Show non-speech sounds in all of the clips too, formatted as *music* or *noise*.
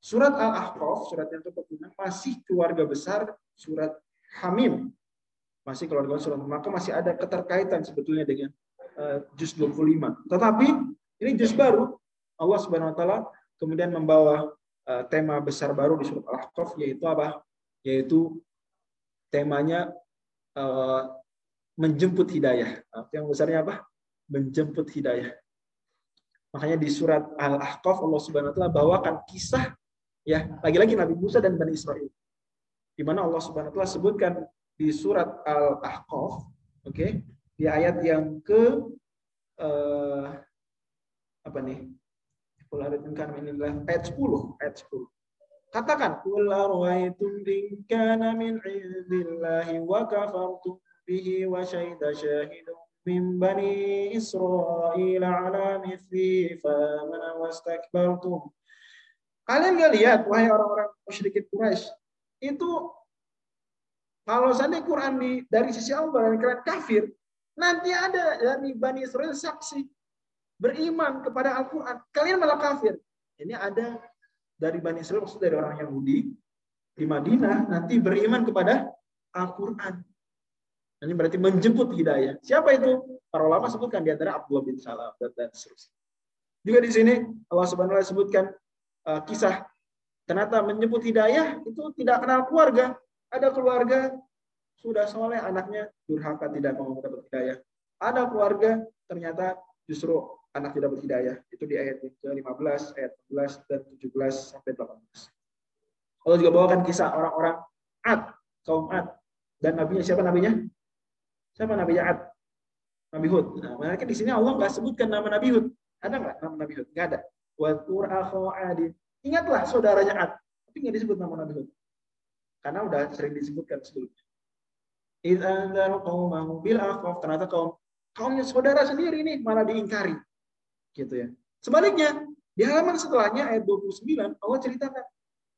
Surat Al-Ahqaf, surat yang ke-46 masih keluarga besar surat Hamim. Masih keluarga besar surat maka masih ada keterkaitan sebetulnya dengan uh, juz 25. Tetapi ini juz baru Allah Subhanahu wa taala kemudian membawa uh, tema besar baru di surat Al-Ahqaf yaitu apa? Yaitu temanya uh, menjemput hidayah. Yang besarnya apa? Menjemput hidayah. Makanya di surat Al-Ahqaf Allah Subhanahu wa taala bawakan kisah Ya, lagi-lagi Nabi Musa dan Bani Israel. Di mana Allah Subhanahu wa taala sebutkan di surat Al-Ahqaf, oke, okay, di ayat yang ke uh, apa nih? Qul inilah ayat 10, ayat 10. Katakan, "Qul ara'aytum in kana min 'indillahi wa kafartum bihi wa syahida syahidun bani Israil ala mithli fa man wastakbartum Kalian nggak lihat, wahai orang-orang musyrikin Quraisy, itu kalau seandainya Quran di, dari sisi Allah dan kalian kafir, nanti ada dari Bani Israel saksi beriman kepada Al-Quran. Kalian malah kafir. Ini ada dari Bani Israel, maksud dari orang Yahudi di Madinah, nanti beriman kepada Al-Quran. Ini berarti menjemput hidayah. Siapa itu? Para ulama sebutkan di antara Abdullah bin Salam dan seterusnya. Juga di sini Allah Subhanahu wa taala sebutkan uh, kisah ternyata menyebut hidayah itu tidak kenal keluarga. Ada keluarga sudah soleh anaknya durhaka tidak mau dapat hidayah. Ada keluarga ternyata justru anak tidak dapat hidayah. Itu di ayat ke-15, ayat 14 dan 17 sampai 18. Allah juga bawakan kisah orang-orang Ad, kaum Ad. Dan nabinya siapa nabinya? Siapa nabinya Ad? Nabi Hud. Nah, mereka di sini Allah nggak sebutkan nama Nabi Hud. Ada nggak nama Nabi Hud? Nggak ada. Akho adin. Ingatlah saudaranya Ad. Tapi nggak disebut nama Nabi Hud. Karena udah sering disebutkan sebelumnya. Idzanzar qaumahu bil akhaf. Ternyata kaum kaumnya saudara sendiri nih malah diingkari. Gitu ya. Sebaliknya, di halaman setelahnya ayat 29 Allah ceritakan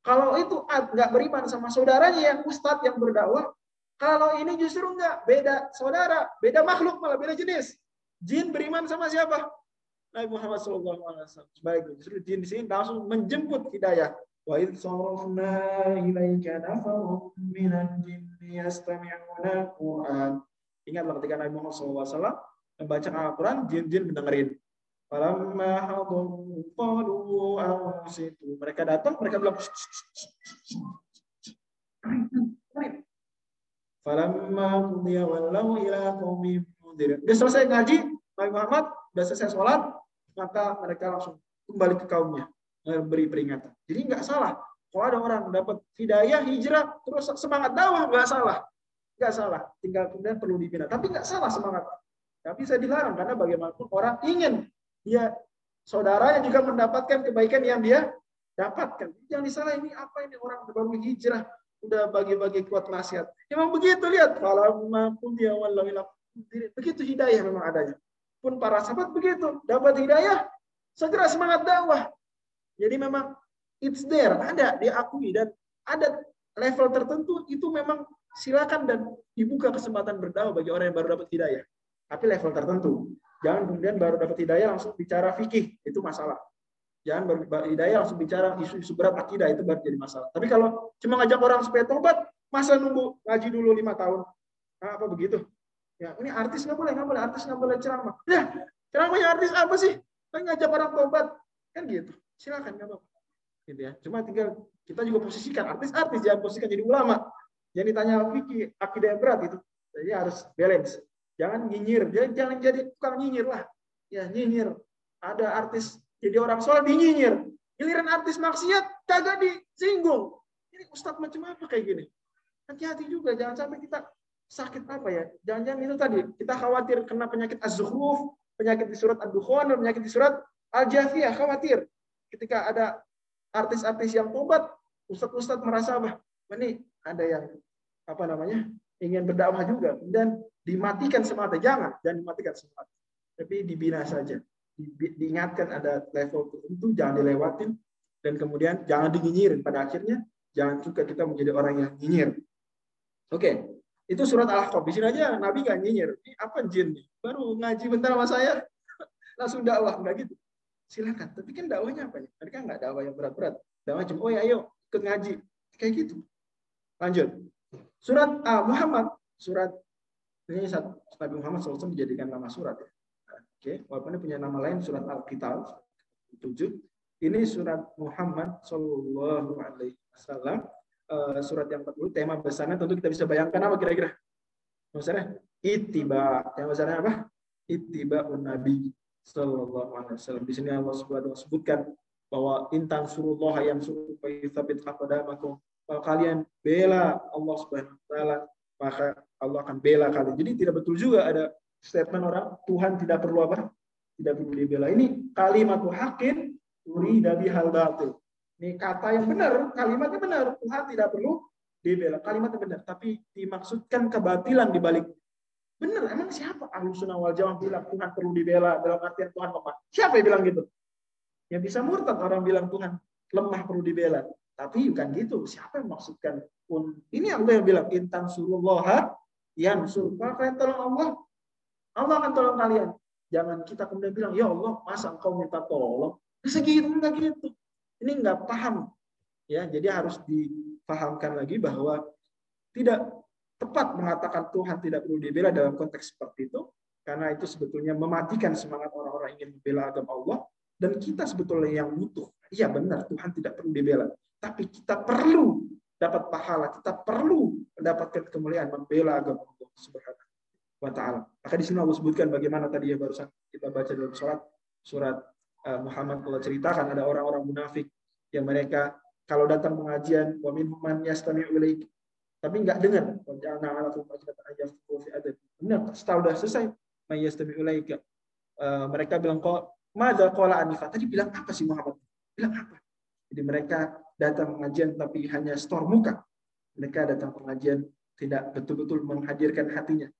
kalau itu Ad nggak beriman sama saudaranya yang ustadz yang berdakwah, kalau ini justru nggak beda saudara, beda makhluk malah beda jenis. Jin beriman sama siapa? Nabi Muhammad SAW. Sebaliknya, justru di sini langsung menjemput hidayah. Wa idh sarafna ilaika nafarun minan jinni yastami'una al-Qur'an. Ingatlah ketika Nabi Muhammad SAW membaca Al-Quran, jin-jin mendengarin. Falamma hadaru qalu ansitu. Mereka datang, mereka bilang Dia selesai ngaji, Nabi Muhammad sudah selesai sholat, maka mereka langsung kembali ke kaumnya beri peringatan. Jadi nggak salah kalau ada orang dapat hidayah hijrah terus semangat dakwah nggak salah, nggak salah. Tinggal kemudian perlu dibina. Tapi nggak salah semangat. Tapi saya dilarang karena bagaimanapun orang ingin dia saudaranya juga mendapatkan kebaikan yang dia dapatkan. Yang disalah ini apa ini orang baru hijrah udah bagi-bagi kuat nasihat. Memang begitu lihat. Kalau pun dia begitu hidayah memang adanya pun para sahabat begitu, dapat hidayah, segera semangat dakwah. Jadi memang it's there, ada diakui dan ada level tertentu itu memang silakan dan dibuka kesempatan berdakwah bagi orang yang baru dapat hidayah. Tapi level tertentu. Jangan kemudian baru dapat hidayah langsung bicara fikih, itu masalah. Jangan baru hidayah langsung bicara isu-isu berat akidah, itu baru jadi masalah. Tapi kalau cuma ngajak orang supaya tobat, masa nunggu ngaji dulu lima tahun? Nah, apa begitu? Ya, ini artis nggak boleh, nggak boleh, artis nggak boleh ceramah. Ya, ceramahnya artis apa sih? Kan ngajak orang tobat, kan gitu. Silakan nggak apa-apa. Gitu ya. Cuma tinggal kita juga posisikan artis-artis, jangan posisikan jadi ulama. Jangan ditanya Vicky akidah yang berat itu. Jadi harus balance. Jangan nyinyir, jangan, jangan jadi tukang nyinyir lah. Ya nyinyir. Ada artis jadi orang soleh dinyinyir. Giliran artis maksiat kagak disinggung. Ini ustadz macam apa kayak gini? Hati-hati juga, jangan sampai kita sakit apa ya? Jangan-jangan itu tadi kita khawatir kena penyakit az-zukhruf, penyakit di surat ad-dukhan, penyakit di surat al-jafiyah, khawatir. Ketika ada artis-artis yang tobat, ustadz-ustadz merasa apa? Ini ada yang apa namanya? ingin berdakwah juga dan dimatikan semata jangan jangan dimatikan semata tapi dibina saja di, diingatkan ada level tertentu jangan dilewatin dan kemudian jangan dinyinyirin pada akhirnya jangan juga kita menjadi orang yang nyinyir oke itu surat Al-Ahqaf. Di sini aja Nabi nggak nyinyir. Ini apa jin nih? Baru ngaji bentar sama saya, *laughs* langsung dakwah. Nggak gitu. Silakan. Tapi kan dakwahnya apa ya? Mereka nggak dakwah yang berat-berat. dan macam oh ya ayo ikut ngaji kayak gitu lanjut surat uh, Muhammad surat ini satu Nabi Muhammad SAW dijadikan nama surat ya oke walaupun ini punya nama lain surat Al-Qital 7 ini surat Muhammad Sallallahu Alaihi Wasallam surat yang 40 tema besarnya tentu kita bisa bayangkan apa kira-kira? Besarnya? Itiba tema besarnya apa? Itiba Nabi Sallallahu Alaihi Wasallam. Di sini Allah Subhanahu Wa sebutkan bahwa intan surullah yang suruh aqdamakum. Kalau kalian bela Allah Subhanahu Wa Taala maka Allah akan bela kalian. Jadi tidak betul juga ada statement orang Tuhan tidak perlu apa? Tidak perlu dibela. Ini kalimat hakin dari hal batil. Ini kata yang benar, kalimatnya benar. Tuhan tidak perlu dibela. Kalimatnya benar, tapi dimaksudkan kebatilan di balik. Benar, emang siapa ahlu sunnah wal jamaah bilang Tuhan perlu dibela dalam artian Tuhan lemah? Siapa yang bilang gitu? Ya bisa murtad orang bilang Tuhan lemah perlu dibela. Tapi bukan gitu. Siapa yang maksudkan pun? Ini Allah yang bilang intan surullah yang suruh kalian tolong Allah, Allah akan tolong kalian. Jangan kita kemudian bilang, ya Allah, masa engkau minta tolong? Segitu enggak gitu. Ini enggak paham. Ya, jadi harus dipahamkan lagi bahwa tidak tepat mengatakan Tuhan tidak perlu dibela dalam konteks seperti itu karena itu sebetulnya mematikan semangat orang-orang ingin membela agama Allah dan kita sebetulnya yang butuh. Iya benar Tuhan tidak perlu dibela, tapi kita perlu dapat pahala, kita perlu mendapatkan kemuliaan membela agama Allah Subhanahu wa taala. Maka di sini Allah sebutkan bagaimana tadi ya barusan kita baca dalam surat surat Muhammad kalau ceritakan ada orang-orang munafik yang mereka kalau datang pengajian wa minhum tapi nggak dengar waja'alna ala qulubihim ayyafu fi adab. Benar setelah sudah selesai may yastami'u ilaik. Uh, mereka bilang kok madza qala anifa tadi bilang apa sih Muhammad? Bilang apa? Jadi mereka datang pengajian tapi hanya store muka. Mereka datang pengajian tidak betul-betul menghadirkan hatinya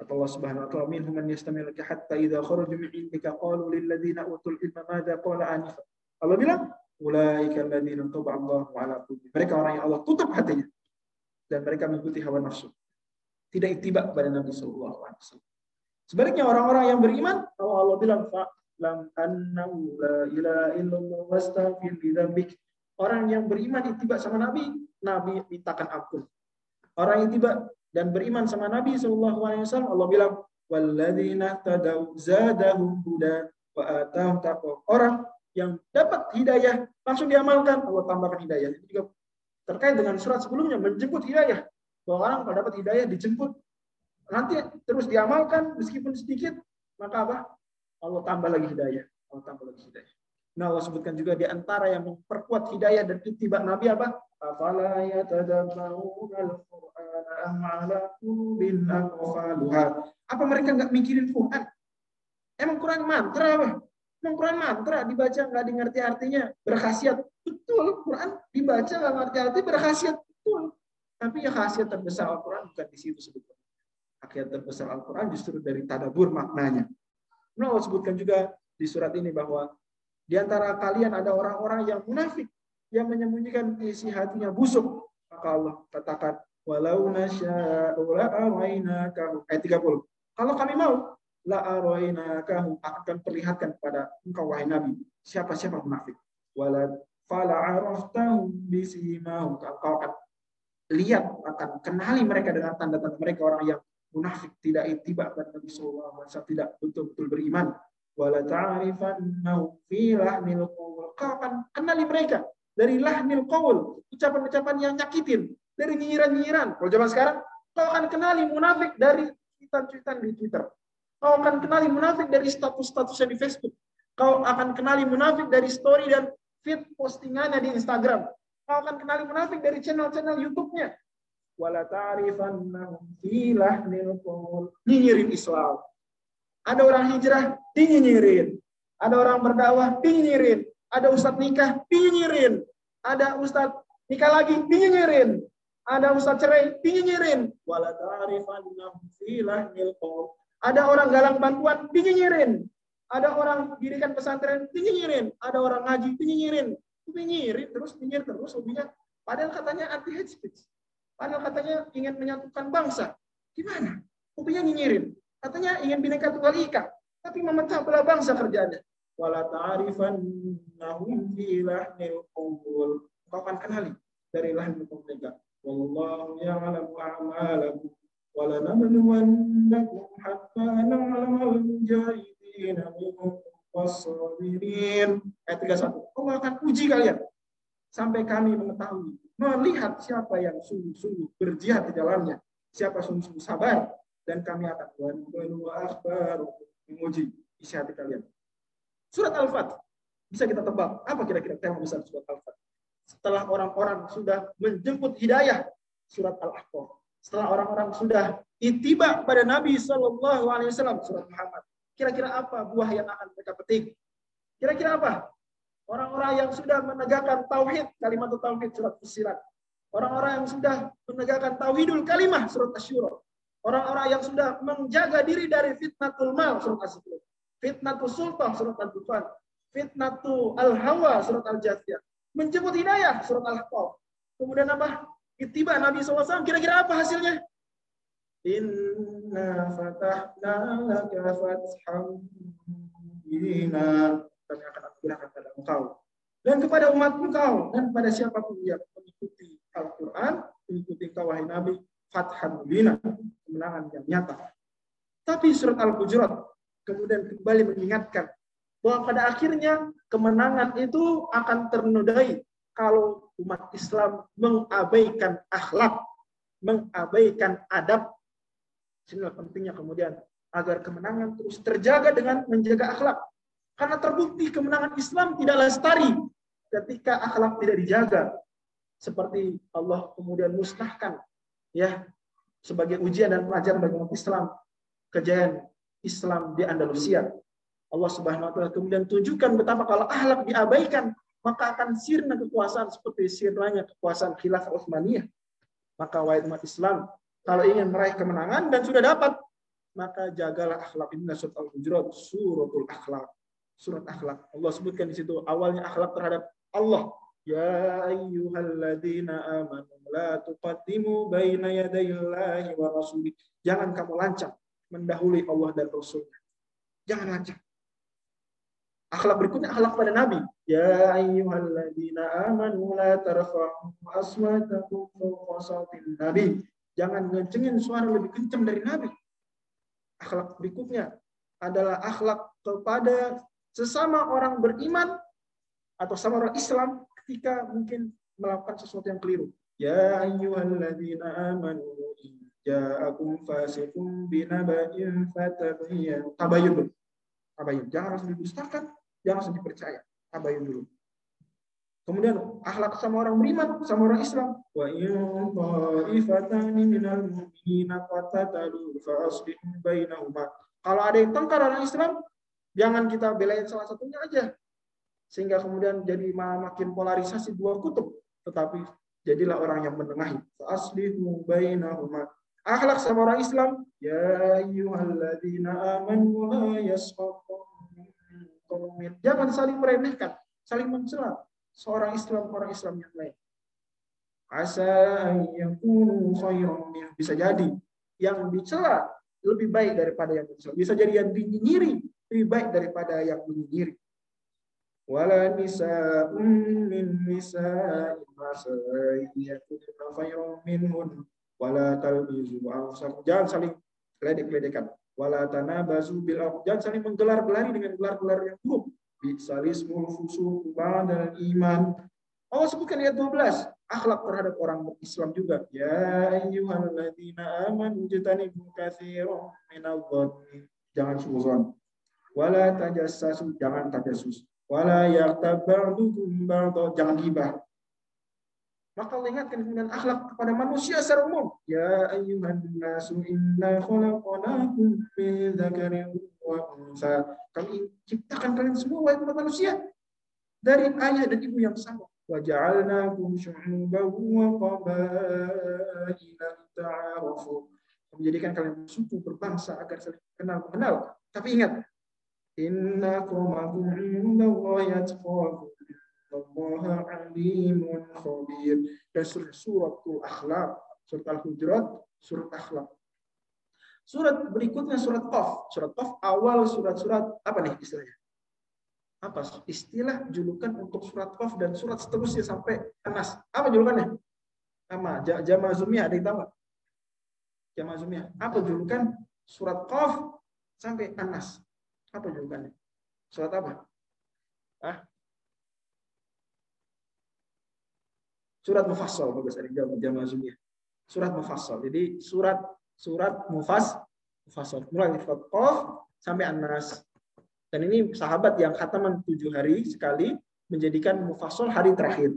Kata Allah Subhanahu wa taala, "Minhum man yastami'uka hatta idza kharaju min indika qalu lil ladzina utul ilma madza qala anif." Allah bilang, "Ulaika alladziina taba Allahu 'ala qulubihim." Mereka orang yang Allah tutup hatinya dan mereka mengikuti hawa nafsu. Tidak ittiba kepada Nabi sallallahu alaihi wasallam. Sebaliknya orang-orang yang beriman, Allah, Allah bilang, "Lam annahu la ilaha illallah wastaghfir li dzambik." Orang yang beriman ittiba sama Nabi, Nabi mintakan ampun. Orang yang tiba dan beriman sama Nabi Shallallahu Alaihi Wasallam Allah bilang walladzina tadau zadahum huda wa atahum taqwa. Orang yang dapat hidayah langsung diamalkan Allah tambahkan hidayah. Itu juga terkait dengan surat sebelumnya menjemput hidayah. Bahwa orang kalau dapat hidayah dijemput. Nanti terus diamalkan meskipun sedikit maka apa? Allah tambah lagi hidayah. Allah tambah lagi hidayah. Nah Allah sebutkan juga di antara yang memperkuat hidayah dan ittiba Nabi apa? Afala yatadabbaruna al-Qur'an Apa mereka nggak mikirin Quran? Emang Quran mantra apa? Emang Quran mantra dibaca nggak dimengerti artinya berkhasiat. Betul, Quran dibaca nggak ngerti arti berkhasiat. Betul. Tapi ya khasiat terbesar Al-Quran bukan di situ sebetulnya. Khasiat terbesar Al-Quran justru dari tadabur maknanya. Nah, sebutkan juga di surat ini bahwa di antara kalian ada orang-orang yang munafik yang menyembunyikan isi hatinya busuk. Maka Allah katakan, walau nasya'u la'arainakahu. Ayat 30. Kalau kami mau, la'arainakahu akan perlihatkan kepada engkau wahai Nabi siapa-siapa munafik. Wala fala'araftahum bisimahum. Engkau akan lihat, akan kenali mereka dengan tanda-tanda mereka orang yang munafik tidak itiba pada Nabi Wasallam tidak betul-betul beriman wala ta'rifannahu fi lahnil. Kau akan kenali mereka dari lahnil qawl, ucapan-ucapan yang nyakitin, dari nyinyiran-nyinyiran. Kalau zaman sekarang, kau akan kenali munafik dari cuitan-cuitan di Twitter. Kau akan kenali munafik dari status-statusnya di Facebook. Kau akan kenali munafik dari story dan feed postingannya di Instagram. Kau akan kenali munafik dari channel-channel YouTube-nya. Wala ta'rifannahum. Nyinyirin Islam ada orang hijrah, dinyinyirin. Ada orang berdakwah, dinyinyirin. Ada ustadz nikah, dinyinyirin. Ada ustadz nikah lagi, dinyinyirin. Ada ustadz cerai, dinyinyirin. Ada orang galang bantuan, dinyinyirin. Ada orang dirikan pesantren, dinyinyirin. Ada orang ngaji, dinyinyirin. Dinyinyirin terus, nyinyir terus, hobinya. Padahal katanya anti hate speech. Padahal katanya ingin menyatukan bangsa. Gimana? Hobinya nyinyirin. Katanya ingin bineka tunggal ika, tapi memecah belah bangsa kerjanya. Wala ta'rifannahum fi lahnil kau akan kenali dari lahir mereka. Ya'lamu a'malakum wa lanabluwannakum hatta na'lamal mujahidin minkum was-sabirin. Ayat 31. Allah akan uji kalian sampai kami mengetahui, melihat siapa yang sungguh-sungguh berjihad di dalamnya, siapa sungguh-sungguh sabar dan kami akan menguji isi hati kalian. Surat Al-Fat bisa kita tebak apa kira-kira tema besar surat Al-Fat? Setelah orang-orang sudah menjemput hidayah, surat Al-Ahqaf. Setelah orang-orang sudah itiba pada Nabi Shallallahu Alaihi Wasallam, surat Muhammad. Kira-kira apa buah yang akan mereka petik? Kira-kira apa? Orang-orang yang sudah menegakkan tauhid, kalimat tauhid surat Fusilat. Orang-orang yang sudah menegakkan tauhidul kalimah surat Asyura. Orang-orang yang sudah menjaga diri dari fitnatul mal surat as Fitnatul sultan surat Al-Dufan. Fitnatul al-hawa surat Al-Jathiyah menjemput hidayah surat Al-Ahqaf. Kemudian apa? Itiba Nabi SAW. Kira-kira apa hasilnya? Inna fatahna laka fatham. Kami akan anugerahkan pada engkau. Dan kepada umat engkau. Dan pada siapa pun yang mengikuti Al-Quran. Mengikuti engkau wahai Nabi. Fatham bina. Kemenangan yang nyata. Tapi surat Al-Hujurat kemudian kembali mengingatkan bahwa pada akhirnya kemenangan itu akan ternodai kalau umat Islam mengabaikan akhlak, mengabaikan adab. Inilah pentingnya kemudian agar kemenangan terus terjaga dengan menjaga akhlak. Karena terbukti kemenangan Islam tidak lestari ketika akhlak tidak dijaga. Seperti Allah kemudian musnahkan ya sebagai ujian dan pelajaran bagi umat Islam kejayaan Islam di Andalusia Allah Subhanahu wa taala kemudian tunjukkan betapa kalau akhlak diabaikan maka akan sirna kekuasaan seperti sirnanya kekuasaan khilafah Utsmaniyah. Maka wahai umat Islam, kalau ingin meraih kemenangan dan sudah dapat, maka jagalah akhlak ini surat Al-Hujurat, suratul akhlak. Surat akhlak. Allah sebutkan di situ awalnya akhlak terhadap Allah. Ya ayyuhalladzina amanu la tuqaddimu baina yadayillahi wa rasulih. Jangan kamu lancang mendahului Allah dan Rasulnya. Jangan lancang. Akhlak berikutnya akhlak pada Nabi. Ya ayyuhalladzina amanu la tarfa'u aswatakum fawqa sautin Nabi. Jangan ngencengin suara lebih kencang dari Nabi. Akhlak berikutnya adalah akhlak kepada sesama orang beriman atau sama orang Islam ketika mungkin melakukan sesuatu yang keliru. Ya ayyuhalladzina amanu ja'akum fasikum binaba'in fatabayyanu. Tabayyun. Tabayyun. Jangan langsung didustakan Jangan langsung dipercaya. Tabayun dulu. Kemudian akhlak sama orang beriman, sama orang Islam. Wa. Kalau ada yang tengkar orang Islam, jangan kita belain salah satunya aja. Sehingga kemudian jadi makin polarisasi dua kutub. Tetapi jadilah orang yang menengahi. Fa'aslihu bainahuma. Akhlak sama orang Islam, ya ayyuhalladzina amanu la yasqatu komen. Jangan saling meremehkan, saling mencela seorang Islam orang Islam yang lain. Asa yang khairan bisa jadi yang dicela lebih baik daripada yang mencela. Bisa jadi yang dinyinyiri lebih baik daripada yang menyinyiri. Wala min minhun wala talbizu Jangan saling ledek-ledekan wala tanabazu bil jangan saling menggelar-gelari dengan gelar-gelar yang buruk. Bisalismul fusuq ba'dal iman. Allah sebutkan ayat 12 akhlak terhadap orang Islam juga. Ya ayyuhalladzina amanu jatanibu katsiran minadh jangan suzon. Wala tajassasu jangan tajassus. Wala yaghtab ba'dukum jangan gibah maka Allah ingatkan kemudian akhlak kepada manusia secara umum. Ya ayyuhan nasu inna khalaqnakum min dzakarin wa unsa. Kami ciptakan kalian semua wahai umat manusia dari ayah dan ibu yang sama. Wa ja'alnakum syu'uban wa qabaila ta'arafu. Menjadikan kalian suku berbangsa agar saling kenal mengenal. Tapi ingat, inna qawmakum indallahi atqakum Allah alimun khabir. Dan surat suratul akhlak. Surat Al-Hujurat, surat akhlak. Surat berikutnya surat Qaf. Surat Qaf awal surat-surat apa nih istilahnya? apa istilah julukan untuk surat Qaf dan surat seterusnya sampai Anas. Apa julukannya? Nama Jama Zumiyah ada yang tahu Jama Zumiyah. Apa julukan surat Qaf sampai Anas? Apa julukannya? Surat apa? Ah? Surat Mufassal bagus ada jawab Jama Zumiyah. Surat Mufassal. Jadi surat surat Mufas Mufassal. Mulai Qaf sampai Anas. Dan ini sahabat yang khataman tujuh hari sekali menjadikan mufassal hari terakhir.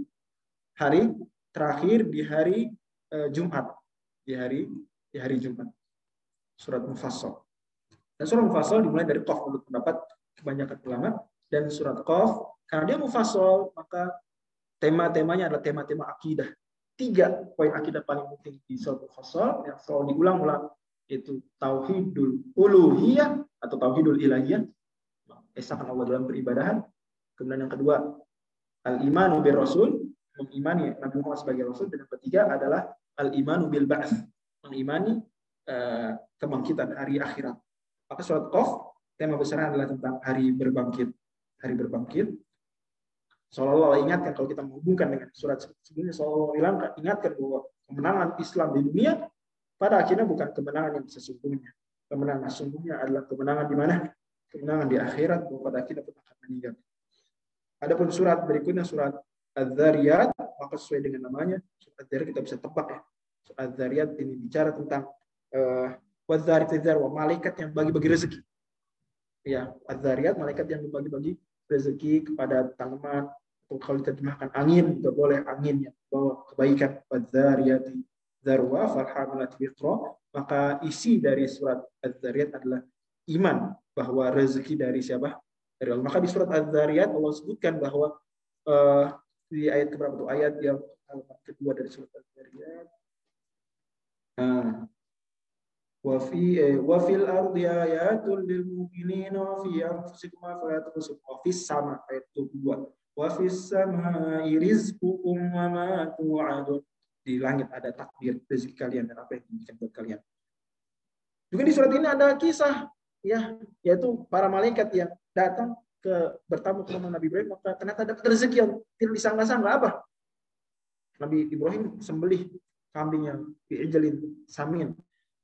Hari terakhir di hari uh, Jumat. Di hari di hari Jumat. Surat mufassal. Dan surat mufassal dimulai dari Qaf menurut pendapat kebanyakan ulama dan surat Qaf karena dia mufassal maka tema-temanya adalah tema-tema akidah. Tiga poin akidah paling penting di surat mufassal yang selalu diulang-ulang itu tauhidul uluhiyah atau tauhidul ilahiyah esakan Allah dalam peribadahan. Kemudian yang kedua, al-imanu bil rasul, mengimani Nabi Muhammad sebagai rasul. Dan yang ketiga adalah al-imanu bil ba'ats, mengimani uh, kebangkitan hari akhirat. Maka surat Qaf tema besar adalah tentang hari berbangkit. Hari berbangkit. Seolah-olah ingatkan kalau kita menghubungkan dengan surat sebelumnya, seolah-olah ingatkan bahwa kemenangan Islam di dunia pada akhirnya bukan kemenangan yang sesungguhnya. Kemenangan sesungguhnya adalah kemenangan di mana? kemenangan di akhirat bahwa pada akhirnya pun akan meninggal. Adapun surat berikutnya surat Az-Zariyat maka sesuai dengan namanya surat Az-Zariyat kita bisa tebak ya. Surat Az-Zariyat ini bicara tentang uh, wa malaikat yang bagi-bagi rezeki. Ya, Az-Zariyat malaikat yang membagi-bagi rezeki kepada tanaman Gitu. kalau diterjemahkan angin juga boleh angin yang bawa kebaikan. Wadzariyati dzarwa falhamilati wiqra maka isi dari surat az-zariyat adalah iman bahwa rezeki dari siapa? Dari Allah. Maka di surat az-zariyat Allah sebutkan bahwa uh, di ayat keberapa itu ayat yang eh, kedua dari surat adz-dzariyat وفي وفي الأرض آيات للمؤمنين وفي أنفسكم أفلا تبصرون fis sama ayat 2 وَفِي السَّمَاءِ mama وَمَا Di langit ada takdir rezeki kalian dan apa yang diberikan buat kalian. Juga di surat ini ada kisah ya yaitu para malaikat yang datang ke bertamu ke rumah Nabi Ibrahim maka ternyata dapat rezeki yang tidak disangka-sangka. Apa? Nabi Ibrahim sembelih kambing yang diijalin samin.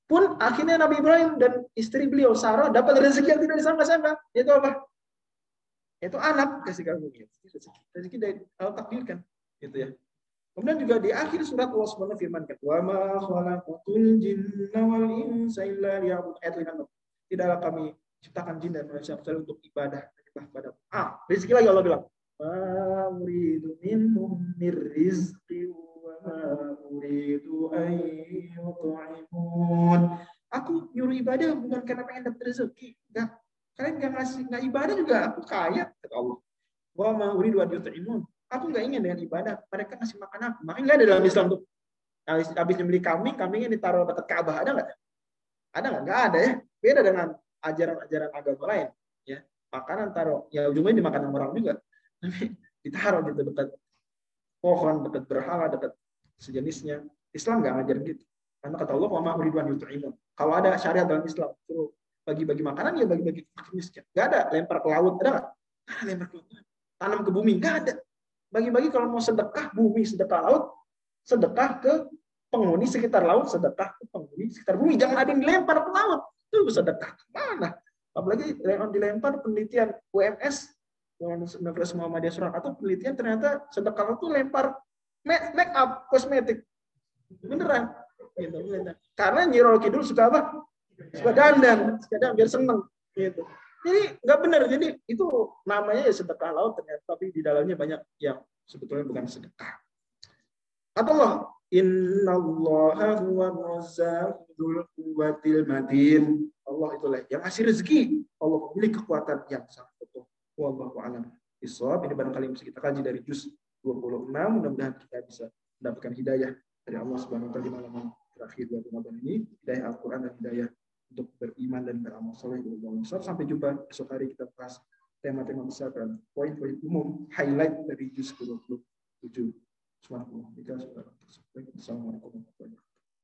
Pun akhirnya Nabi Ibrahim dan istri beliau Sarah dapat rezeki yang tidak disangka-sangka. Yaitu apa? Itu anak kasih kambing rezeki rezeki dari Allah takdirkan. Gitu ya. Kemudian juga di akhir surat Allah SWT firmankan, "Wa ma khalaqatul jinna wal insa illa liya'budun." Ayat 56 tidaklah kami ciptakan jin dan manusia kecuali untuk ibadah menyembah pada ah rezeki lagi Allah bilang. Uridu minhum mir rizqi wa ma uridu ayyut'imun aku nyuruh ibadah bukan karena pengen dapat rezeki. Enggak kalian nggak ngasih nggak ibadah juga aku kaya kata Allah wa ma uridu ayyut'imun aku nggak ingin dengan ibadah mereka ngasih makan aku makanya nggak ada dalam Islam tuh habis, habis nyembeli kambing kambingnya ditaruh dekat Ka'bah ada nggak ada nggak nggak ada ya Beda dengan ajaran-ajaran agama lain. Ya, makanan taruh, ya ujungnya dimakan orang juga. *laughs* Tapi ditaruh gitu dekat pohon, dekat berhala, dekat sejenisnya. Islam nggak ngajar gitu. Karena kata Allah, "Wa ridwan yut'imun." Kalau ada syariat dalam Islam, suruh bagi-bagi makanan ya bagi-bagi fakir miskin. Gak ada lempar ke laut, ada nggak? Ada lempar ke laut. Tanam ke bumi, nggak ada. Bagi-bagi kalau mau sedekah bumi, sedekah laut, sedekah ke penghuni sekitar laut, sedekah ke penghuni sekitar bumi. Jangan ada yang dilempar ke laut. Itu sedekah mana? Apalagi dilempar penelitian UMS Universitas Muhammadiyah Surakarta penelitian ternyata sedekah itu lempar make, up kosmetik. Beneran. Gitu. Karena Nyirol Kidul suka apa? Suka dandan, suka dandan biar seneng gitu. Jadi nggak benar. Jadi itu namanya ya sedekah laut ternyata, tapi di dalamnya banyak yang sebetulnya bukan sedekah. Kata Allah, Innallaha huwa razzaqul quwwatil matin. Allah itulah yang ngasih rezeki. Allah memiliki kekuatan yang sangat kokoh. Wallahu a'lam bishawab. Ini barangkali bisa kita kaji dari juz 26. Mudah-mudahan kita bisa mendapatkan hidayah dari Allah Subhanahu wa taala di malam terakhir bulan Ramadan ini, hidayah Al-Qur'an dan hidayah untuk beriman dan beramal soleh. Sampai jumpa esok hari kita bahas tema-tema besar dan poin-poin umum highlight dari juz 27. Assalamualaikum warahmatullahi wabarakatuh.